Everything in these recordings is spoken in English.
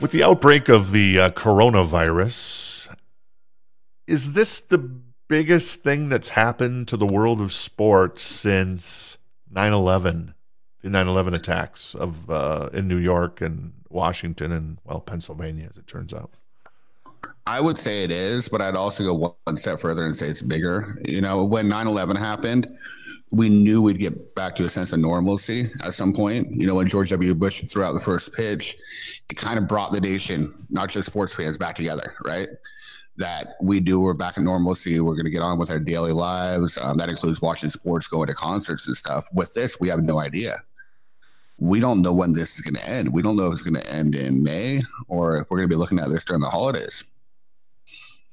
With the outbreak of the uh, coronavirus, is this the biggest thing that's happened to the world of sports since 9 11, the 9 11 attacks of uh, in New York and Washington and, well, Pennsylvania, as it turns out? I would say it is, but I'd also go one step further and say it's bigger. You know, when 9 11 happened, we knew we'd get back to a sense of normalcy at some point. You know, when George W. Bush threw out the first pitch, it kind of brought the nation, not just sports fans, back together, right? That we do, we're back in normalcy. We're going to get on with our daily lives. Um, that includes watching sports, going to concerts and stuff. With this, we have no idea. We don't know when this is going to end. We don't know if it's going to end in May or if we're going to be looking at this during the holidays.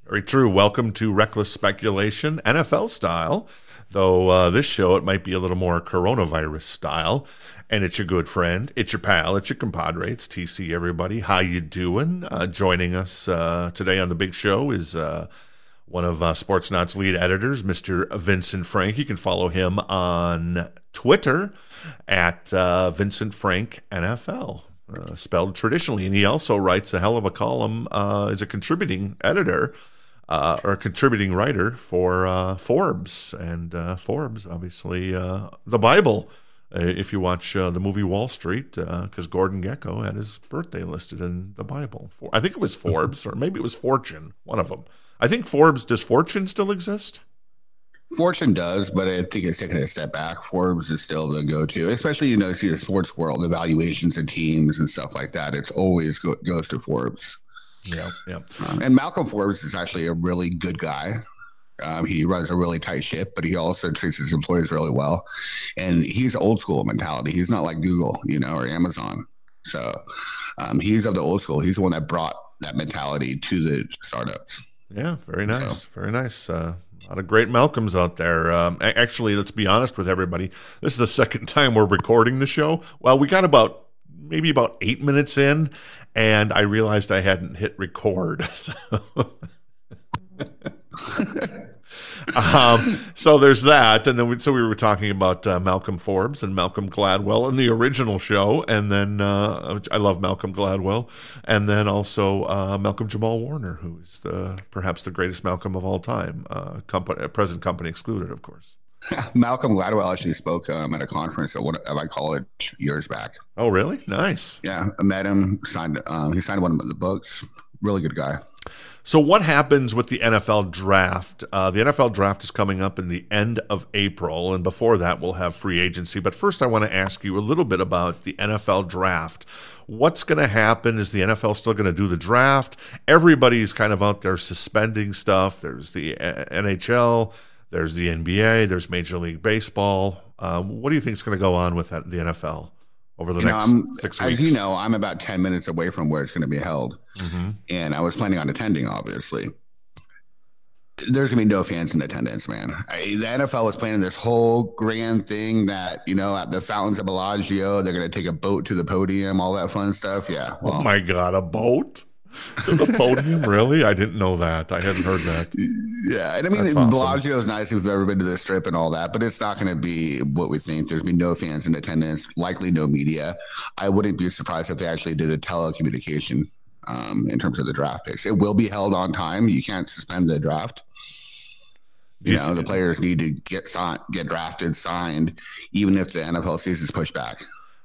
Very true. Welcome to Reckless Speculation, NFL style. Though uh, this show, it might be a little more coronavirus style. And it's your good friend, it's your pal, it's your compadre, it's TC. Everybody, how you doing? Uh, joining us uh, today on the big show is uh, one of uh, Sportsnaut's lead editors, Mr. Vincent Frank. You can follow him on Twitter at uh, Vincent Frank NFL. Uh, spelled traditionally, and he also writes a hell of a column uh, as a contributing editor uh, or a contributing writer for uh, Forbes, and uh, Forbes, obviously, uh, the Bible. Uh, if you watch uh, the movie Wall Street, because Gordon Gekko had his birthday listed in the Bible. For, I think it was Forbes, or maybe it was Fortune, one of them. I think Forbes. Does Fortune still exist? Fortune does, but I think it's taken a step back. Forbes is still the go-to, especially you know, see the sports world, evaluations of teams and stuff like that. It's always go- goes to Forbes. Yeah, yeah. Um, and Malcolm Forbes is actually a really good guy. Um, he runs a really tight ship, but he also treats his employees really well. And he's old school mentality. He's not like Google, you know, or Amazon. So um, he's of the old school. He's the one that brought that mentality to the startups. Yeah, very nice. So. Very nice. Uh, a lot of great Malcolms out there. Um, actually, let's be honest with everybody. This is the second time we're recording the show. Well, we got about maybe about eight minutes in, and I realized I hadn't hit record. So. um, so there's that, and then we, so we were talking about uh, Malcolm Forbes and Malcolm Gladwell in the original show, and then uh, I love Malcolm Gladwell, and then also uh, Malcolm Jamal Warner, who is the perhaps the greatest Malcolm of all time, uh, company, present company excluded, of course. Malcolm Gladwell actually spoke um, at a conference at, one, at my college years back. Oh, really? Nice. Yeah, I met him. Signed. Um, he signed one of the books. Really good guy. So, what happens with the NFL draft? Uh, the NFL draft is coming up in the end of April, and before that, we'll have free agency. But first, I want to ask you a little bit about the NFL draft. What's going to happen? Is the NFL still going to do the draft? Everybody's kind of out there suspending stuff. There's the uh, NHL there's the NBA. There's Major League Baseball. Um, what do you think is going to go on with that, the NFL over the you next know, six weeks? As you know, I'm about ten minutes away from where it's going to be held, mm-hmm. and I was planning on attending. Obviously, there's going to be no fans in attendance, man. I, the NFL was planning this whole grand thing that you know at the fountains of Bellagio, they're going to take a boat to the podium, all that fun stuff. Yeah. Well, oh my god, a boat! To the podium? really? I didn't know that. I hadn't heard that. Yeah, and I mean, awesome. Bellagio is nice if you've ever been to the Strip and all that, but it's not going to be what we think. There's be no fans in attendance, likely no media. I wouldn't be surprised if they actually did a telecommunication um, in terms of the draft picks. It will be held on time. You can't suspend the draft. You know, the players need to get signed, get drafted, signed, even if the NFL season is pushed back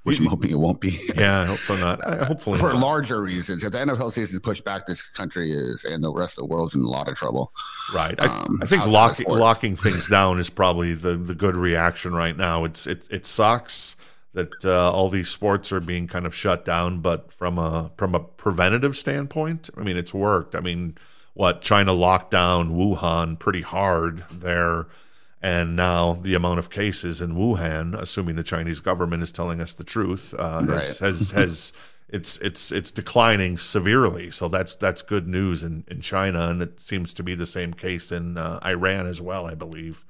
which I'm hoping it won't be. Yeah, I hope so not. Hopefully, for not. larger reasons. If the NFL season is pushed back, this country is and the rest of the world's in a lot of trouble. Right. Um, I, I, think locking locking things down is probably the the good reaction right now. It's it it sucks that uh, all these sports are being kind of shut down, but from a from a preventative standpoint, I mean, it's worked. I mean, what China locked down Wuhan pretty hard there and now the amount of cases in Wuhan, assuming the Chinese government is telling us the truth, uh, right. has, has, has it's it's it's declining severely. So that's that's good news in, in China, and it seems to be the same case in uh, Iran as well, I believe.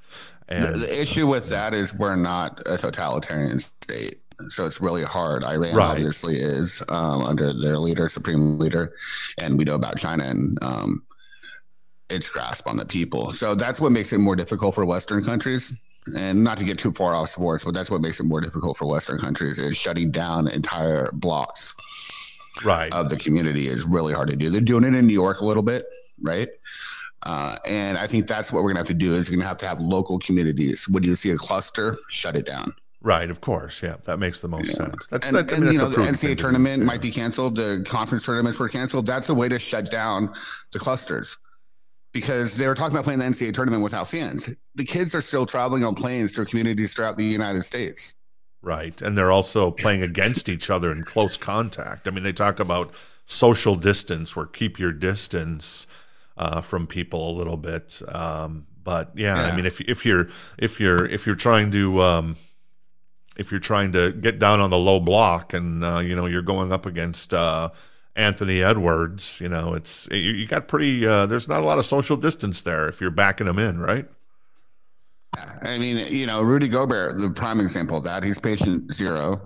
And the, the issue with that is we're not a totalitarian state so it's really hard. Iran right. obviously is um, under their leader, supreme leader, and we know about China and um, its grasp on the people. So that's what makes it more difficult for Western countries. And not to get too far off sports, but that's what makes it more difficult for Western countries is shutting down entire blocks right. of the community is really hard to do. They're doing it in New York a little bit, right? Uh, and I think that's what we're gonna have to do is we're gonna have to have local communities. When you see a cluster, shut it down. Right, of course, yeah, that makes the most Yeah. sense. That's And, that, I and, mean, you know, the NCAA tournament Yeah. might be canceled. The conference tournaments were canceled. That's a way to shut down the clusters because they were talking about playing the NCAA tournament without fans. The kids are still traveling on planes through communities throughout the United States. Right. And they're also playing against each other in close contact. I mean, they talk about social distance where keep your distance uh, from people a little bit. Um, but yeah, I mean, if if you're if you're if you're trying to um, if you're trying to get down on the low block and uh, you know you're going up against uh, Anthony Edwards, you know, it's you, you got pretty. Uh, there's not a lot of social distance there if you're backing him in, right? I mean, you know, Rudy Gobert, the prime example of that. He's patient zero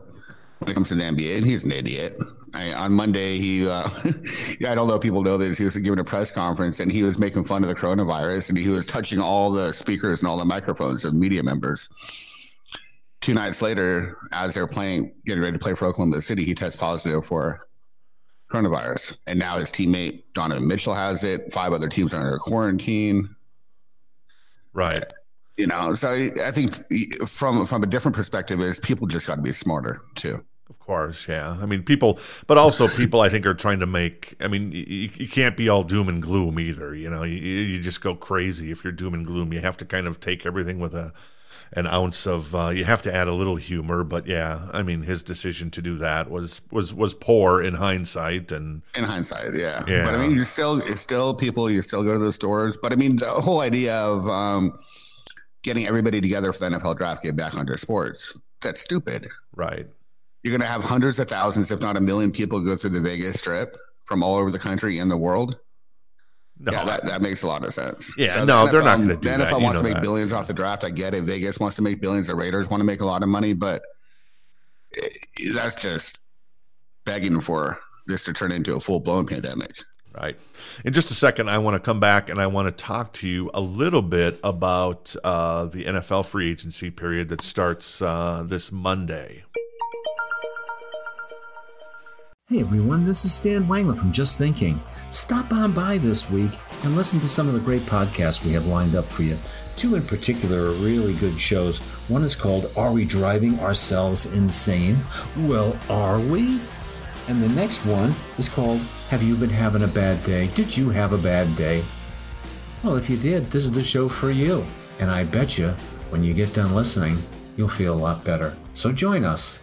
when it comes to the NBA, and he's an idiot. I, on Monday, he, uh, I don't know if people know this. He was giving a press conference and he was making fun of the coronavirus and he was touching all the speakers and all the microphones of media members. Two nights later, as they're playing, getting ready to play for Oklahoma City, he tests positive for coronavirus. And now his teammate, Donovan Mitchell, has it. Five other teams are under quarantine Right. you know so i think from from a different perspective is people just got to be smarter too Of course, yeah. I mean, people, but also people, I think, are trying to make. I mean, you, you can't be all doom and gloom either. You know, you, you just go crazy if you're doom and gloom. You have to kind of take everything with a an ounce of. Uh, you have to add a little humor. But yeah, I mean, his decision to do that was was was poor in hindsight, and in hindsight yeah, Yeah. but i mean you still it's still people you still go to the stores but i mean the whole idea of um getting everybody together for the nfl draft game back onto sports that's stupid right, you're going to have hundreds of thousands if not a million people go through the vegas strip from all over the country and the world no, yeah, that, that makes a lot of sense. Yeah, the no, they're not NFL gonna do The that. NFL You wants to make that. billions off the draft. I get it. Vegas wants to make billions. The Raiders want to make a lot of money, but eh, that's just begging for this to turn into a full blown pandemic. Right. In just a second, I want to come back and I want to talk to you a little bit about uh, the NFL free agency period that starts uh, this Monday. Hey everyone, this is Stan Wangler from Just Thinking. Stop on by this week and listen to some of the great podcasts we have lined up for you. Two in particular are really good shows. One is called Are We Driving Ourselves Insane? Well, are we? And the next one is called Have You Been Having a Bad Day? Did you have a bad day? Well, if you did, this is the show for you. And I bet you, when you get done listening, you'll feel a lot better. So join us.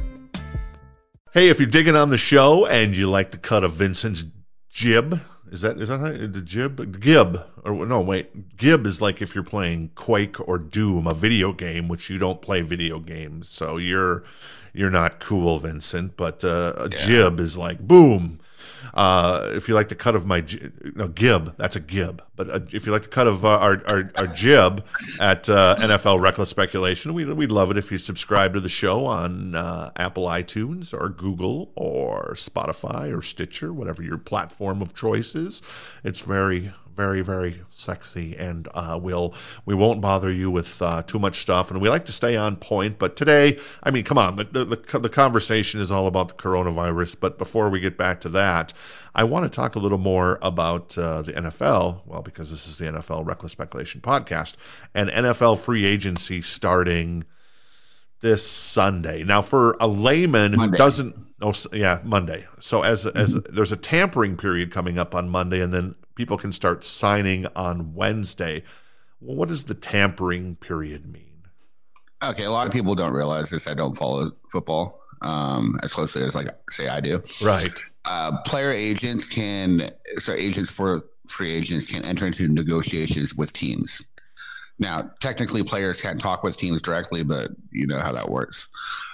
Hey, if you're digging on the show and you like the cut of Vincent's jib, is that is that how, the jib gib or no wait gib is like if you're playing Quake or Doom, a video game, which you don't play video games, so you're you're not cool, Vincent. But uh, a jib is like boom. Uh, if you like the cut of my no gib, that's a gib. But uh, if you like the cut of uh, our, our our jib at uh, NFL Reckless Speculation, we we'd love it if you subscribe to the show on uh, Apple iTunes or Google or Spotify or Stitcher, whatever your platform of choice is. It's very very very sexy and uh, we'll we won't bother you with uh, too much stuff. And we like to stay on point but today i mean come on the, the, the conversation is all about the coronavirus. But before we get back to that i want to talk a little more about uh, the nfl well because this is the nfl reckless speculation podcast and nfl free agency starting this Sunday. Now, for a layman who doesn't, oh yeah, Monday. So as as there's a tampering period coming up on Monday, and then people can start signing on Wednesday. Well, what does the tampering period mean? Okay, a lot of people don't realize this. I don't follow football um, as closely as like say I do. Right. uh, player agents can so agents for free agents can enter into negotiations with teams now technically players can't talk with teams directly but you know how that works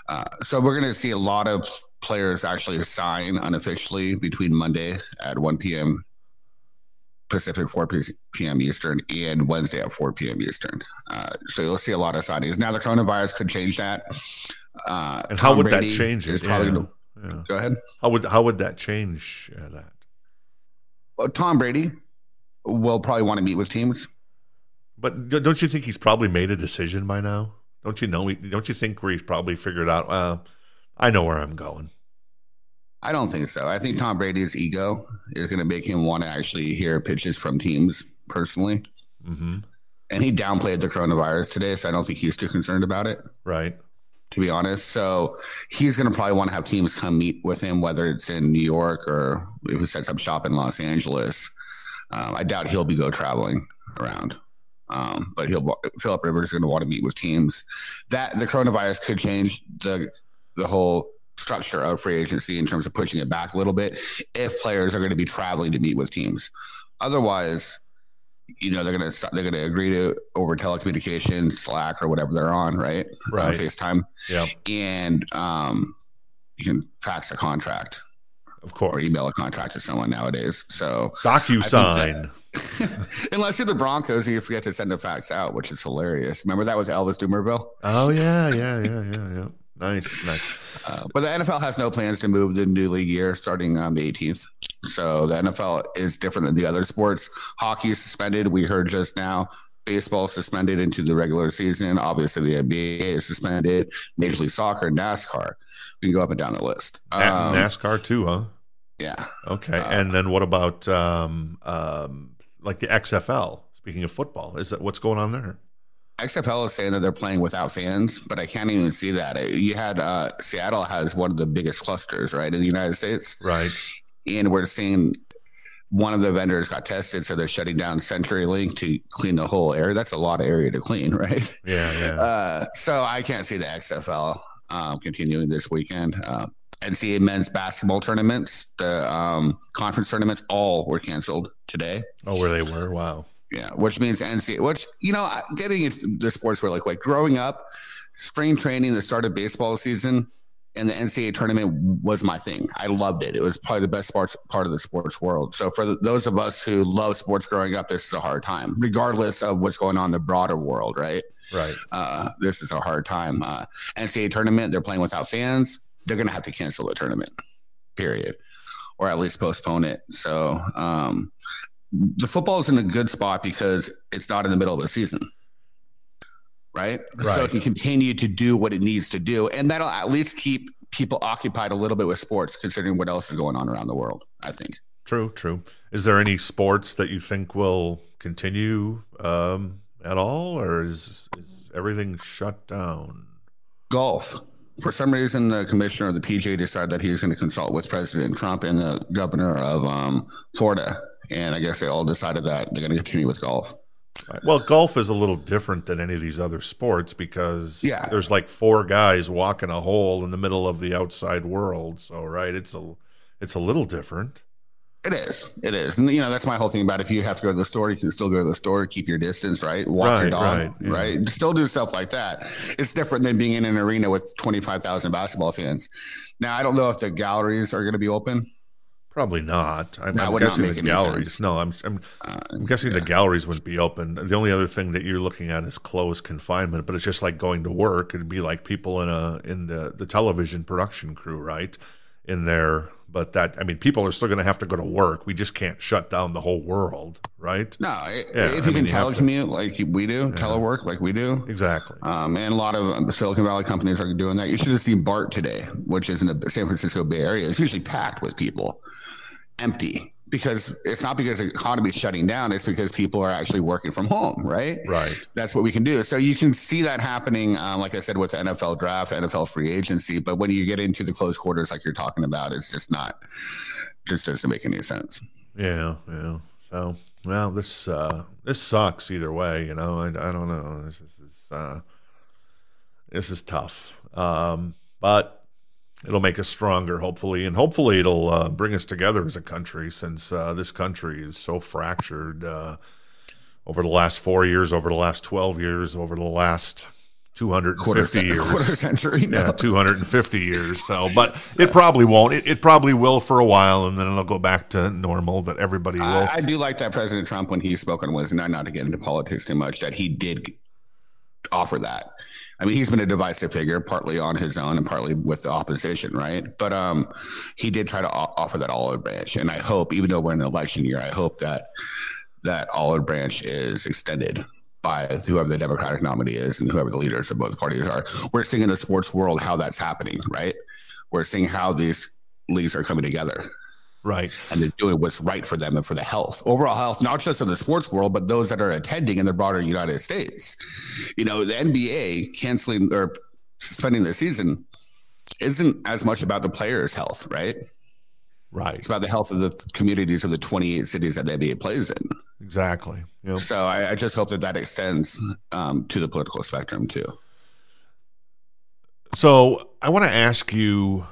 uh, so we're going to see a lot of players actually sign unofficially between Monday at 1 p.m. Pacific, 4 p.m. Eastern, and Wednesday at 4 p.m. Eastern. Uh, so you'll see a lot of signings. Now, the coronavirus could change that. Uh, and how Tom would Brady that change it? Probably yeah. gonna, yeah. Go ahead. How would how would that change uh, that? Well, Tom Brady will probably want to meet with teams. But don't you think he's probably made a decision by now? Don't you know? Don't you think where he's probably figured out? Well, I know where I'm going. I don't think so. I think Tom Brady's ego is going to make him want to actually hear pitches from teams personally. Mm-hmm. And he downplayed the coronavirus today, so I don't think he's too concerned about it. Right. To be honest, so he's going to probably want to have teams come meet with him, whether it's in New York or if he sets up shop in Los Angeles. Um, I doubt he'll be go traveling around. Um, but he'll Philip Rivers is going to want to meet with teams. That the coronavirus could change the the whole structure of free agency in terms of pushing it back a little bit if players are going to be traveling to meet with teams. Otherwise, you know they're gonna they're gonna agree to over telecommunication, Slack or whatever they're on, right? Right. On FaceTime. Yeah. And um, you can fax a contract, of course, or email a contract to someone nowadays. So DocuSign. Unless you're the Broncos and you forget to send the fax out, which is hilarious. Remember that was Elvis Dumervil? Oh yeah, yeah, yeah, yeah, yeah. Nice, nice. Uh, but the NFL has no plans to move the new league year starting on the 18th. So the NFL is different than the other sports. Hockey is suspended. We heard just now. Baseball suspended into the regular season. Obviously, the NBA is suspended. Major League Soccer, NASCAR. We can go up and down the list. Um, NASCAR too, huh? Yeah. Okay. Uh, and then what about um, um, like the XFL? Speaking of football, is that what's going on there? XFL is saying that they're playing without fans, but I can't even see that. You had uh, Seattle has one of the biggest clusters, right, in the United States, right? And we're seeing one of the vendors got tested, so they're shutting down CenturyLink to clean the whole area. That's a lot of area to clean, right? Yeah, yeah. Uh, so I can't see the XFL um, continuing this weekend. Uh, NCAA men's basketball tournaments, the um, conference tournaments, all were canceled today. Oh, where they were? Wow. Yeah, which means NCAA, which, you know, getting into the sports really quick. Growing up, spring training, the start of baseball season, and the NCAA tournament was my thing. I loved it. It was probably the best sports part of the sports world. So for the, those of us who love sports growing up, this is a hard time, regardless of what's going on in the broader world, right? Right. Uh, this is a hard time. Uh, NCAA tournament, they're playing without fans. They're going to have to cancel the tournament, period, or at least postpone it. So um, the football is in a good spot because it's not in the middle of the season. Right? right? So it can continue to do what it needs to do. And that'll at least keep people occupied a little bit with sports, considering what else is going on around the world, I think. True, true. Is there any sports that you think will continue um, at all, or is, is everything shut down? Golf. For some reason, the commissioner of the PGA decided that he's going to consult with President Trump and the governor of um, Florida and I guess they all decided that they're going to continue with golf. Well, golf is a little different than any of these other sports because yeah. there's like four guys walking a hole in the middle of the outside world. So, right, it's a it's a little different. It is. It is. And you know, that's my whole thing about if you have to go to the store, you can still go to the store, keep your distance, right? Walk right, your dog, right, yeah. right? Still do stuff like that. It's different than being in an arena with 25,000 basketball fans. Now, I don't know if the galleries are going to be open. Probably not. I'm, I'm guessing the galleries. No, I'm I'm, uh, I'm guessing yeah. the galleries wouldn't be open. The only other thing that you're looking at is closed confinement, but it's just like going to work. It'd be like people in a in the the television production crew, right? In there, but that I mean, people are still going to have to go to work. We just can't shut down the whole world, right? No, yeah, if you I mean, can telecommute like we do, yeah. telework like we do, exactly. Um, and a lot of Silicon Valley companies are doing that. You should have seen BART today, which is in the San Francisco Bay Area. It's usually packed with people empty because it's not because the economy is shutting down it's because people are actually working from home right? Right. That's what we can do. So you can see that happening um, like i said with the nfl draft nfl free agency but when you get into the close quarters like you're talking about it's just not just doesn't make any sense. Yeah yeah. So well this uh this sucks either way you know? I, I don't know. This is uh this is tough. Um but it'll make us stronger, hopefully, and hopefully it'll uh, bring us together as a country. Since uh, this country is so fractured uh, over the last four years, over the last twelve years, over the last 250 quarter, years. quarter century. No. Yeah, 250 years. So, but it probably won't. It, it probably will for a while, and then it'll go back to normal. That everybody will. I, I do like that President Trump when he spoke on Wednesday night, not to get into politics too much, that he did offer that. I mean, he's been a divisive figure, partly on his own and partly with the opposition, right? But um, he did try to offer that olive branch, and I hope, even though we're in an election year, I hope that that olive branch is extended by whoever the Democratic nominee is and whoever the leaders of both parties are. We're seeing in the sports world how that's happening, right? We're seeing how these leagues are coming together right. and they're doing what's right for them and for the health, overall health, not just of the sports world, but those that are attending in the broader United States. You know, the NBA canceling or suspending the season isn't as much about the players' health, right? Right. It's about the health of the communities of the 28 cities that the NBA plays in. Exactly. Yep. So I, I just hope that that extends um, to the political spectrum too. So I want to ask you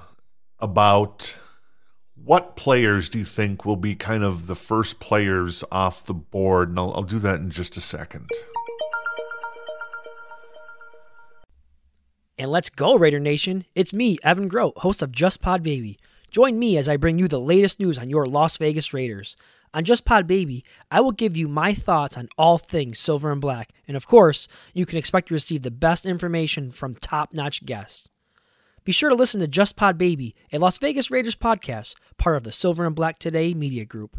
about what players do you think will be kind of the first players off the board? And I'll, I'll do that in just a second. And let's go, Raider Nation. It's me, Evan Grote, host of Just Pod Baby. Join me as I bring you the latest news on your Las Vegas Raiders. On Just Pod Baby, I will give you my thoughts on all things silver and black. And of course, you can expect to receive the best information from top notch guests. Be sure to listen to Just Pod Baby, a Las Vegas Raiders podcast, part of the Silver and Black Today media group.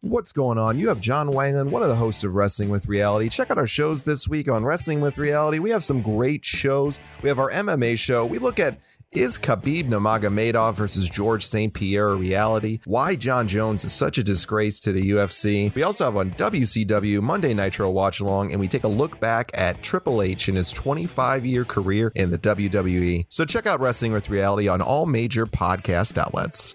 What's going on? You have John Wangland, one of the hosts of Wrestling with Reality. Check out our shows this week on Wrestling with Reality. We have some great shows. We have our MMA show. We look at is Khabib Nurmagomedov versus George St. Pierre a reality? Why Jon Jones is such a disgrace to the UFC? We also have on WCW Monday Nitro Watch Along, and we take a look back at Triple H in his 25 year career in the WWE. So check out Wrestling with Reality on all major podcast outlets.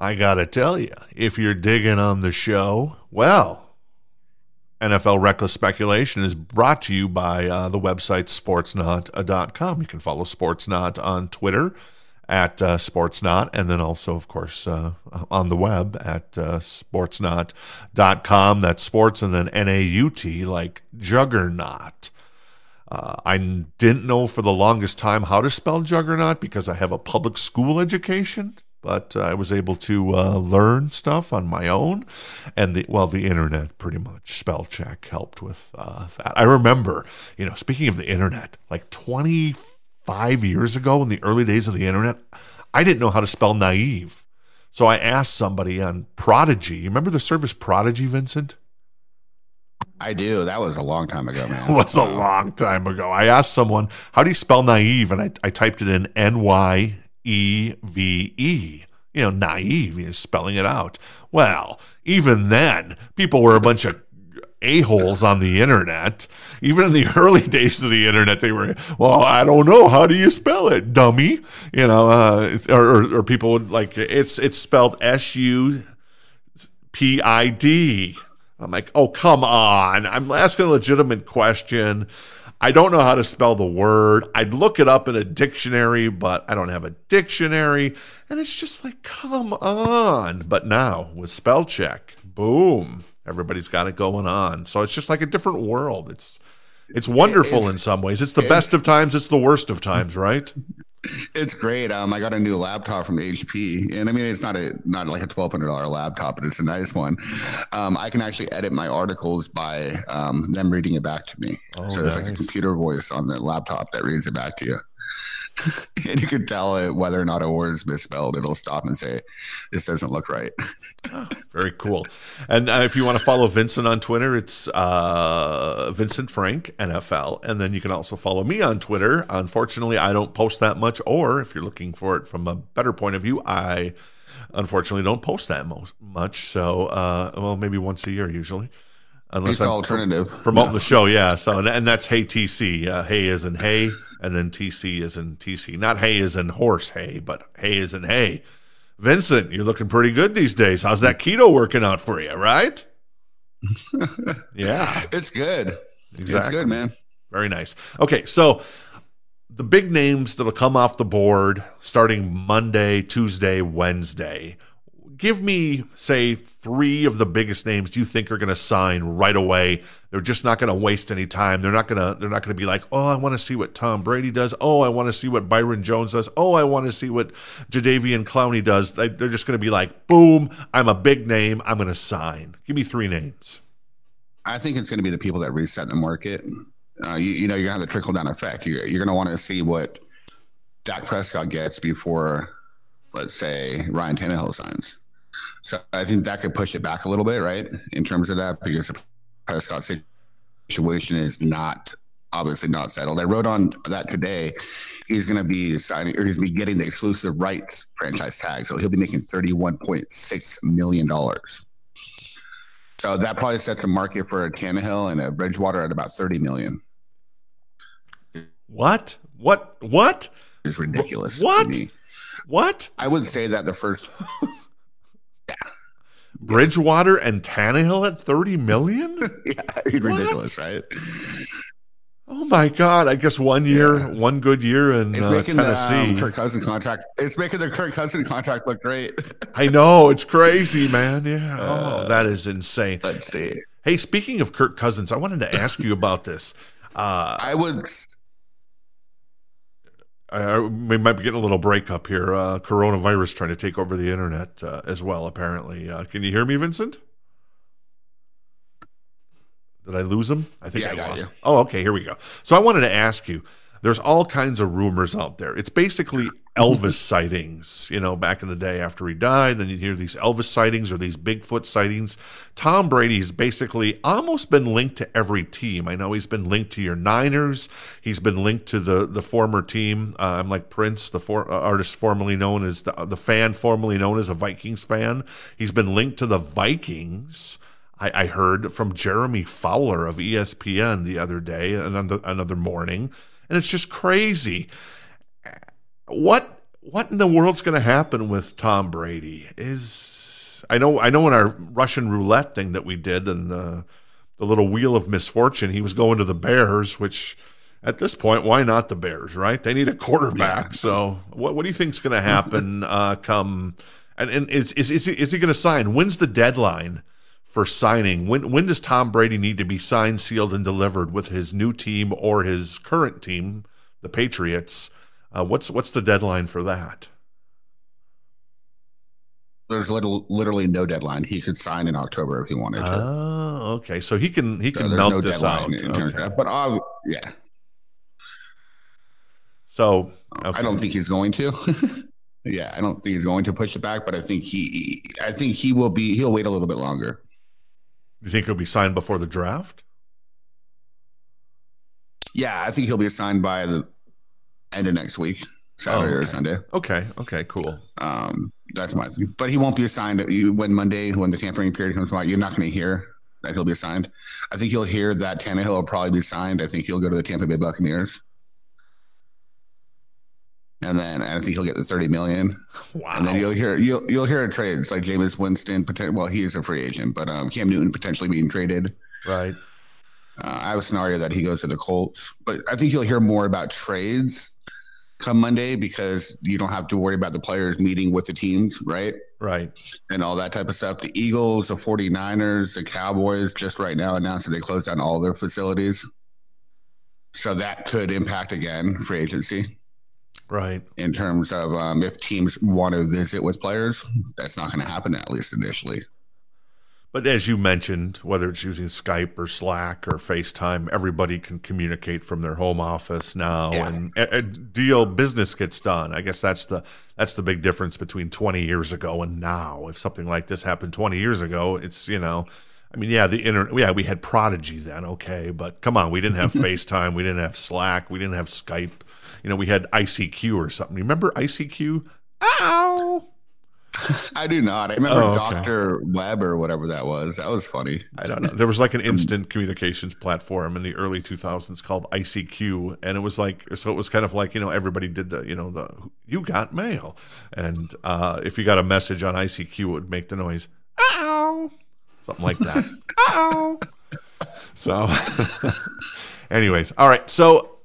I got to tell you, if you're digging on the show, well, NFL Reckless Speculation is brought to you by uh, the website sportsnaut.com. You can follow Sportsnaut on Twitter at uh, Sportsnaut, and then also, of course, uh, on the web at uh, sportsnaut.com. That's sports and then N A U T, like juggernaut. Uh, I didn't know for the longest time how to spell juggernaut because I have a public school education, but I was able to uh, learn stuff on my own. And the, well, the internet pretty much spell check helped with uh, that. I remember, you know, speaking of the internet, like 25 years ago in the early days of the internet, I didn't know how to spell naive. So I asked somebody on Prodigy. You remember the service Prodigy, Vincent? I do. That was a long time ago, man. It was a long time ago. I asked someone, how do you spell naive? And I, I typed it in N Y E V E. You know, naive, spelling it out. Well, even then, people were a bunch of a-holes on the internet. Even in the early days of the internet, they were, well, I don't know. How do you spell it, dummy? You know, uh, or, or, or people would like, it's, it's spelled S U P I D. I'm like, oh, come on. I'm asking a legitimate question. I don't know how to spell the word. I'd look it up in a dictionary, but I don't have a dictionary. And it's just like, come on. But now with spell check, boom, everybody's got it going on. So it's just like a different world. It's it's wonderful It's- in some ways. It's the best of times, it's the worst of times, right? It's great. Um, I got a new laptop from HP, and I mean, it's not a not like a twelve hundred dollar laptop, but it's a nice one. Um, I can actually edit my articles by um, them reading it back to me. Oh, so there's like a computer voice on the laptop that reads it back to you, and you can tell it whether or not a word is misspelled. It'll stop and say, "This doesn't look right." Very cool. And uh, if you want to follow Vincent on Twitter, it's uh, Vincent Frank NFL. And then you can also follow me on Twitter. Unfortunately, I don't post that much. Or if you're looking for it from a better point of view, I unfortunately don't post that much. So, uh, well, maybe once a year usually. Unless I'm alternative. promoting Yeah. the show, yeah. So and, and that's Hey TC. Uh, hey is in hey, and then TC is in TC. Not hey is in horse hay, but hey is in hey. Vincent, you're looking pretty good these days. How's that keto working out for you? Right? yeah. It's good. It's good, man. Very nice. Okay, so the big names that'll come off the board starting Monday, Tuesday, Wednesday. Give me, say, three of the biggest names do you think are going to sign right away. They're just not going to waste any time. They're not going to. They're not going to be like, oh, I want to see what Tom Brady does. Oh, I want to see what Byron Jones does. Oh, I want to see what Jadeveon Clowney does. They, they're just going to be like, boom, I'm a big name. I'm going to sign. Give me three names. I think it's going to be the people that reset the market. Uh, you, you know, you're going to have the trickle down effect. You're, you're going to want to see what Dak Prescott gets before, let's say, Ryan Tannehill signs. So I think that could push it back a little bit, right? In terms of that, because the Prescott situation is not obviously not settled. I wrote on that today. He's going to be signing, or he's going to be getting the exclusive rights franchise tag. So he'll be making $31.6 million. So that probably sets the market for a Tannehill and a Bridgewater at about 30 million. What? What? What? Is ridiculous. What? What? I would say that the first Bridgewater and Tannehill at 30 million? yeah, ridiculous, right? Oh my God. I guess one year, one good year in It's uh, making Tennessee. the um, Kirk Cousins contract. It's making the Kirk Cousins contract look great. I know. It's crazy, man. Yeah. oh, that is insane. Let's see. Hey, speaking of Kirk Cousins, I wanted to ask you about this. Uh, I would. I, we might be getting a little breakup here. Uh, coronavirus trying to take over the internet uh, as well, apparently. Uh, can you hear me, Vincent? Did I lose him? I think Yeah, I lost. you. Oh, okay. Here we go. So I wanted to ask you. There's all kinds of rumors out there. It's basically Elvis sightings. You know, back in the day after he died, then you'd hear these Elvis sightings or these Bigfoot sightings. Tom Brady's basically almost been linked to every team. I know he's been linked to your Niners. He's been linked to the the former team. Uh, I'm like Prince, the for, uh, artist formerly known as the the fan formerly known as a Vikings fan. He's been linked to the Vikings. I, I heard from Jeremy Fowler of ESPN the other day, another another morning, and it's just crazy. What what in the world's going to happen with Tom Brady? Is I know I know in our Russian roulette thing that we did and the the little wheel of misfortune, he was going to the Bears, which at this point, why not the Bears, right? They need a quarterback. So what what do you think's going to happen uh, come and, and is is is he, is he going to sign? When's the deadline? for signing. When when does Tom Brady need to be signed, sealed, and delivered with his new team or his current team, the Patriots? Uh, what's what's the deadline for that? There's little, literally no deadline. He could sign in October if he wanted to. Oh, okay. So he can he So can melt no this out. Okay. But uh, yeah, So I don't think he's going to. yeah, I don't think he's going to push it back. But I think he, I think he will be. He'll wait a little bit longer. you think he'll be signed before the draft? Yeah, I think he'll be signed by the end of next week, Saturday Oh, or. Sunday. Okay. Okay. Cool. Um, that's my thing. But he won't be assigned when Monday, when the tampering period comes out. You're not going to hear that he'll be signed. I think you'll hear that Tannehill will probably be signed. I think he'll go to the Tampa Bay Buccaneers. And then and I think he'll get the 30 million. Wow. And then you'll hear you'll you'll hear trades like Jameis Winston. Well, he is a free agent, but um, Cam Newton potentially being traded. right. Uh, I have a scenario that he goes to the Colts, but I think you'll hear more about trades come Monday because you don't have to worry about the players meeting with the teams, right? Right. And all that type of stuff. The Eagles, the 49ers, the Cowboys just right now announced that they closed down all their facilities. So that could impact again free agency Right. in terms of um, if teams want to visit with players. That's not going to happen, at least initially. But as you mentioned, whether it's using Skype or Slack or FaceTime, everybody can communicate from their home office now, Yeah. and a, deal business gets done. I guess that's the that's the big difference between 20 years ago and now. If something like this happened 20 years ago, it's you know, I mean, yeah, the internet, yeah, we had Prodigy then, okay, but come on, we didn't have FaceTime, we didn't have Slack, we didn't have Skype. You know, we had ICQ or something. Remember ICQ? Ow! I do not. I remember Oh, okay. Doctor Web or whatever that was. That was funny. I don't know. There was like an instant communications platform in the early 2000s called ICQ, and it was like so. It was kind of like you know everybody did the you know the you got mail, and uh, if you got a message on ICQ, it would make the noise ow, something like that. ow. So, anyways, all right. So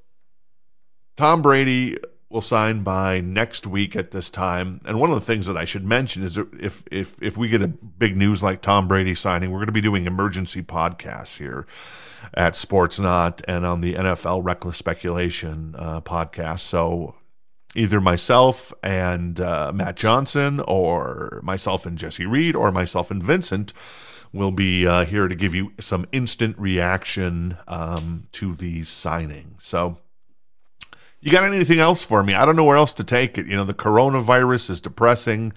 Tom Brady will sign by next week at this time. And one of the things that I should mention is if if if we get a big news like Tom Brady signing, we're going to be doing emergency podcasts here at Sportsnaut and on the NFL Reckless Speculation uh, podcast. So either myself and uh, Matt Johnson, or myself and Jesse Reed, or myself and Vincent will be uh, here to give you some instant reaction um, to these signings. So. You got anything else for me? I don't know where else to take it. You know, the coronavirus is depressing.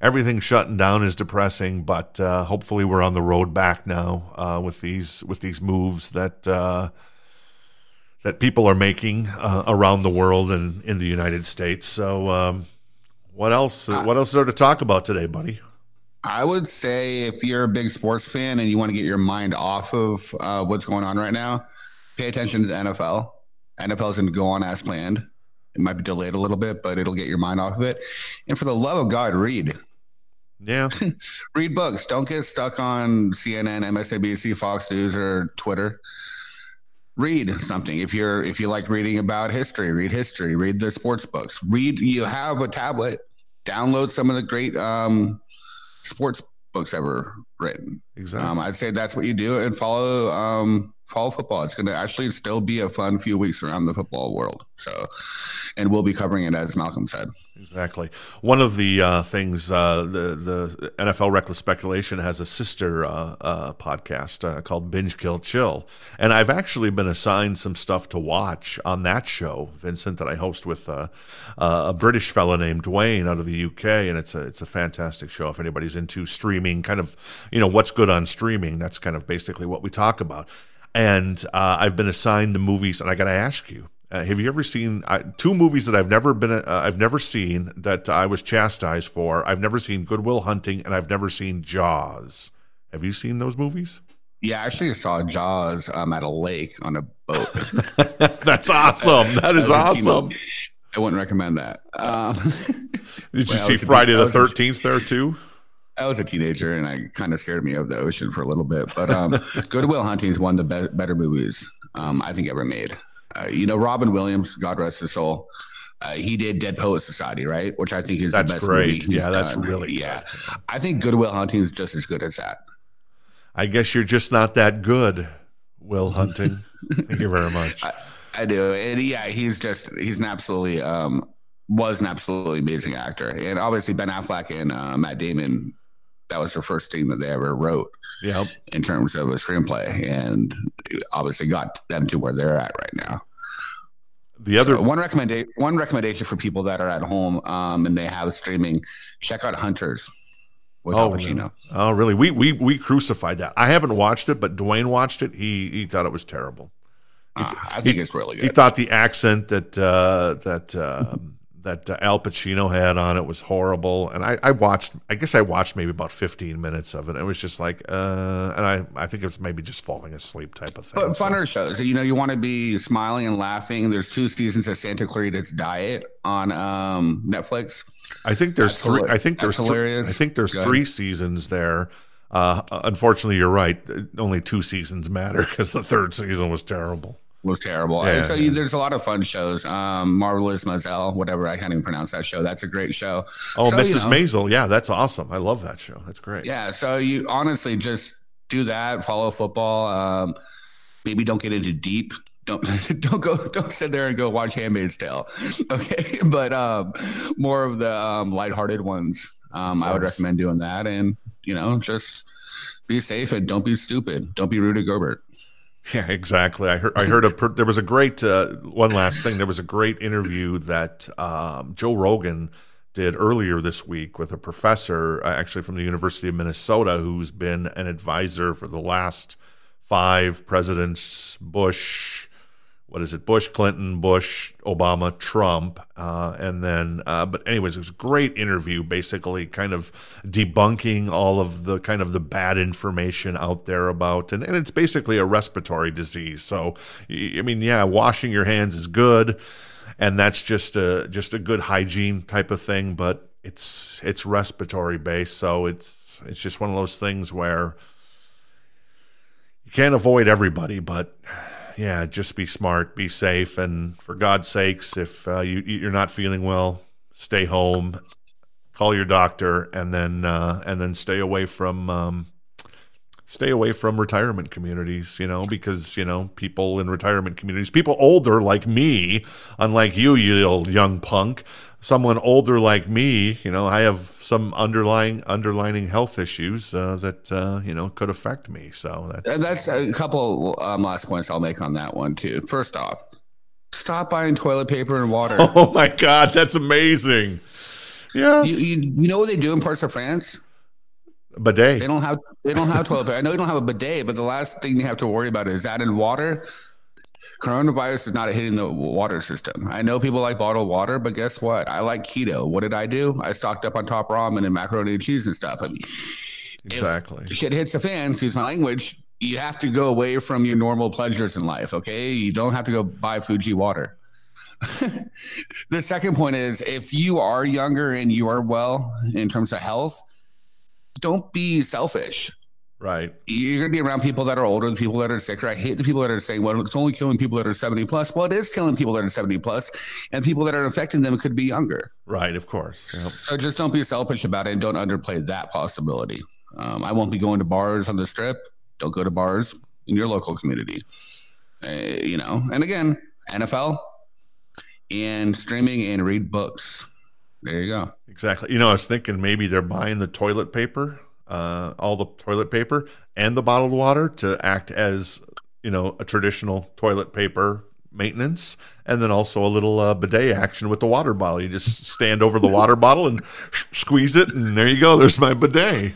Everything shutting down is depressing, but uh, hopefully we're on the road back now uh, with these with these moves that uh, that people are making uh, around the world and in the United States. So, um, what else? what else is there to talk about today, buddy? I would say if you're a big sports fan and you want to get your mind off of uh, what's going on right now, pay attention to the NFL. NFL is going to go on as planned. It might be delayed a little bit, but it'll get your mind off of it. And for the love of God, read. Yeah, Read books. Don't get stuck on CNN, MSNBC, Fox News, or Twitter. Read something. If you're if you like reading about history, read history. Read the sports books. Read. You have a tablet. Download some of the great um, sports books ever written. exactly. Um, I'd say that's what you do and follow um, follow football. It's going to actually still be a fun few weeks around the football world. So, and we'll be covering it as Malcolm said. Exactly. One of the uh, things uh, the the NFL Reckless Speculation has a sister uh, uh, podcast uh, called Binge Kill Chill, and I've actually been assigned some stuff to watch on that show, Vincent, that I host with uh, a British fellow named Dwayne out of the UK, and it's a it's a fantastic show. If anybody's into streaming, kind of you know what's good on streaming, that's kind of basically what we talk about. And uh, I've been assigned the movies, and I got to ask you. Uh, have you ever seen uh, two movies that I've never been uh, I've never seen that I was chastised for? I've never seen Good Will Hunting and I've never seen Jaws. Have you seen those movies? Yeah, actually, I saw Jaws um, at a lake on a boat. That's awesome. That is That was a team awesome. I wouldn't recommend that. Um, Did you Well, see Friday the Thirteenth there too? I was a teenager and I kind of scared me of the ocean for a little bit. But um, Good Will Hunting is one of the be- better movies um, I think ever made. Uh, you know, Robin Williams, God rest his soul. Uh, he did Dead Poet Society, right? Which I think is That's the best great. Yeah, that's done. really good. yeah. I think Good Will Hunting is just as good as that. I guess you're just not that good, Will Hunting. Thank you very much. I do, and yeah, he's just he's an absolutely um was an absolutely amazing actor, and obviously Ben Affleck and uh, Matt Damon. That was the first thing that they ever wrote Yep. in terms of a screenplay, and obviously got them to where they're at right now. The other So one recommendation, one recommendation for people that are at home um, and they have streaming, check out Hunters with Al Oh, Pacino. Oh, really? We we we crucified that. I haven't watched it, but Dwayne watched it. He he thought it was terrible. Uh, I think it's really good. He thought the accent that uh, that uh, that uh, Al Pacino had on it was horrible, and I, I watched. I guess I watched maybe about fifteen minutes of it. It was just like, uh, and I I think it was maybe just falling asleep type of thing. But So- funner shows. You know, you want to be smiling and laughing. There's two seasons of Santa Clarita's Diet on um, Netflix. I think there's That's three. hila- I think there's that's hilarious. I think there's Good. three seasons there. Uh, unfortunately, you're right. Only two seasons matter because the third season was terrible. Was terrible. Yeah, so yeah. there's a lot of fun shows. Um, Marvelous Mazel, whatever I can't even pronounce that show. That's a great show. Oh, So, Mrs. you know, Maisel, yeah, that's awesome. I love that show. That's great. Yeah. So you honestly just do that. Follow football. Um, maybe don't get into deep. Don't don't go don't sit there and go watch Handmaid's Tale. Okay, but um, more of the um, lighthearted ones. Um, I would recommend doing that, and you know, just be safe and don't be stupid. Don't be Rudy Gobert. Yeah, exactly. I heard. I heard a. per- There was a great. Uh, one last thing. There was a great interview that um, Joe Rogan did earlier this week with a professor, uh, actually from the University of Minnesota, who's been an advisor for the last five presidents: Bush, what is it? Bush, Clinton, Bush, Obama, Trump, uh, and then. Uh, but anyways, it was a great interview, basically, kind of debunking all of the kind of the bad information out there about, and, and it's basically a respiratory disease. So, I mean, yeah, washing your hands is good, and that's just a just a good hygiene type of thing. But it's it's respiratory based, so it's it's just one of those things where you can't avoid everybody, but yeah, just be smart, be safe, and for God's sakes, if uh, you you're not feeling well, stay home, call your doctor, and then uh, and then stay away from um, stay away from retirement communities. You know, because you know people in retirement communities, people older like me, unlike you, you young punk, someone older like me, you know, I have some underlying underlining health issues uh, that uh, you know could affect me. So that's that's a couple um, last points I'll make on that one too. First off, stop buying toilet paper and water. Oh my god, that's amazing. Yes, you, you, you know what they do in parts of France? Bidet. They don't have they don't have toilet paper. I know you don't have a bidet, but the last thing you have to worry about is that in water coronavirus is not hitting the water system. I know people like bottled water, but guess what? I like keto. What did I do? I stocked up on top ramen and macaroni and cheese and stuff. I mean, exactly. shit hits the fan, excuse my language. You have to go away from your normal pleasures in life. Okay, you don't have to go buy Fiji water. the second point is if you are younger and you are well in terms of health, don't be selfish. Right. You're going to be around people that are older, the people that are sicker. I hate the people that are saying, well, it's only killing people that are 70 plus. Well, it is killing people that are 70 plus, and people that are affecting them could be younger. Right, of course. Yep. So just don't be selfish about it and don't underplay that possibility. Um, I won't be going to bars on the strip. Don't go to bars in your local community. Uh, you know, and again, NFL and streaming and read books. There you go. Exactly. You know, I was thinking maybe they're buying the toilet paper uh, all the toilet paper and the bottled water to act as you know a traditional toilet paper maintenance and then also a little uh, bidet action with the water bottle you just stand over the water bottle and squeeze it and there you go there's my bidet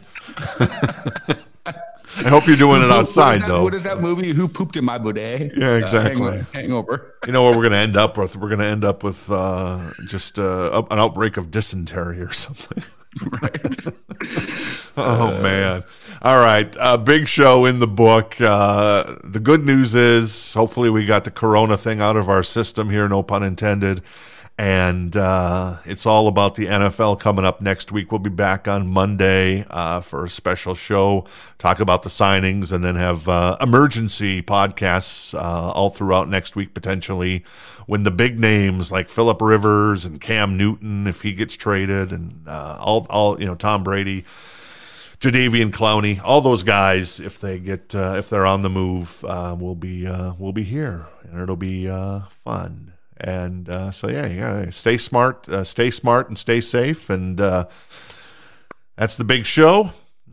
I hope you're doing it outside, what that, though. What is that movie? Who pooped in my bidet? Yeah, exactly. Uh, hangover. You know what we're going to end up with? We're going to end up with uh, just uh, an outbreak of dysentery or something. right. oh man. All right. Uh, big show in the book. Uh, the good news is, hopefully, we got the Corona thing out of our system here. No pun intended. And uh, it's all about the NFL coming up next week. We'll be back on Monday uh, for a special show, talk about the signings, and then have uh, emergency podcasts uh, all throughout next week, potentially, when the big names like Philip Rivers and Cam Newton, if he gets traded, and uh, all, all, you know, Tom Brady. Jadeveon Clowney, all those guys, if they get uh, if they're on the move, will be will be here, and it'll be fun. And uh, so yeah, yeah, stay smart, uh, stay smart, and stay safe. And that's the big show.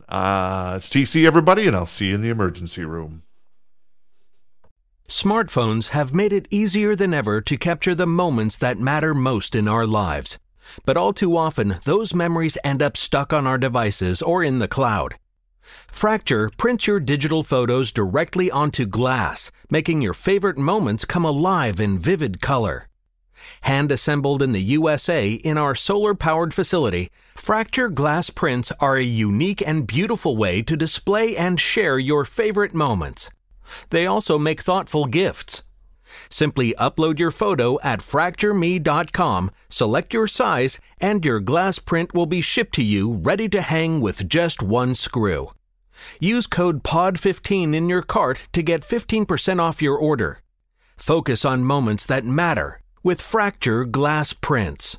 it's TC, everybody, and I'll see you in the emergency room. Smartphones have made it easier than ever to capture the moments that matter most in our lives. But all too often, those memories end up stuck on our devices or in the cloud. Fracture prints your digital photos directly onto glass, making your favorite moments come alive in vivid color. Hand assembled in the USA in our solar powered facility, Fracture glass prints are a unique and beautiful way to display and share your favorite moments. They also make thoughtful gifts. Simply upload your photo at fractureme.com, select your size, and your glass print will be shipped to you ready to hang with just one screw. Use code POD15 in your cart to get 15% off your order. Focus on moments that matter with Fracture Glass Prints.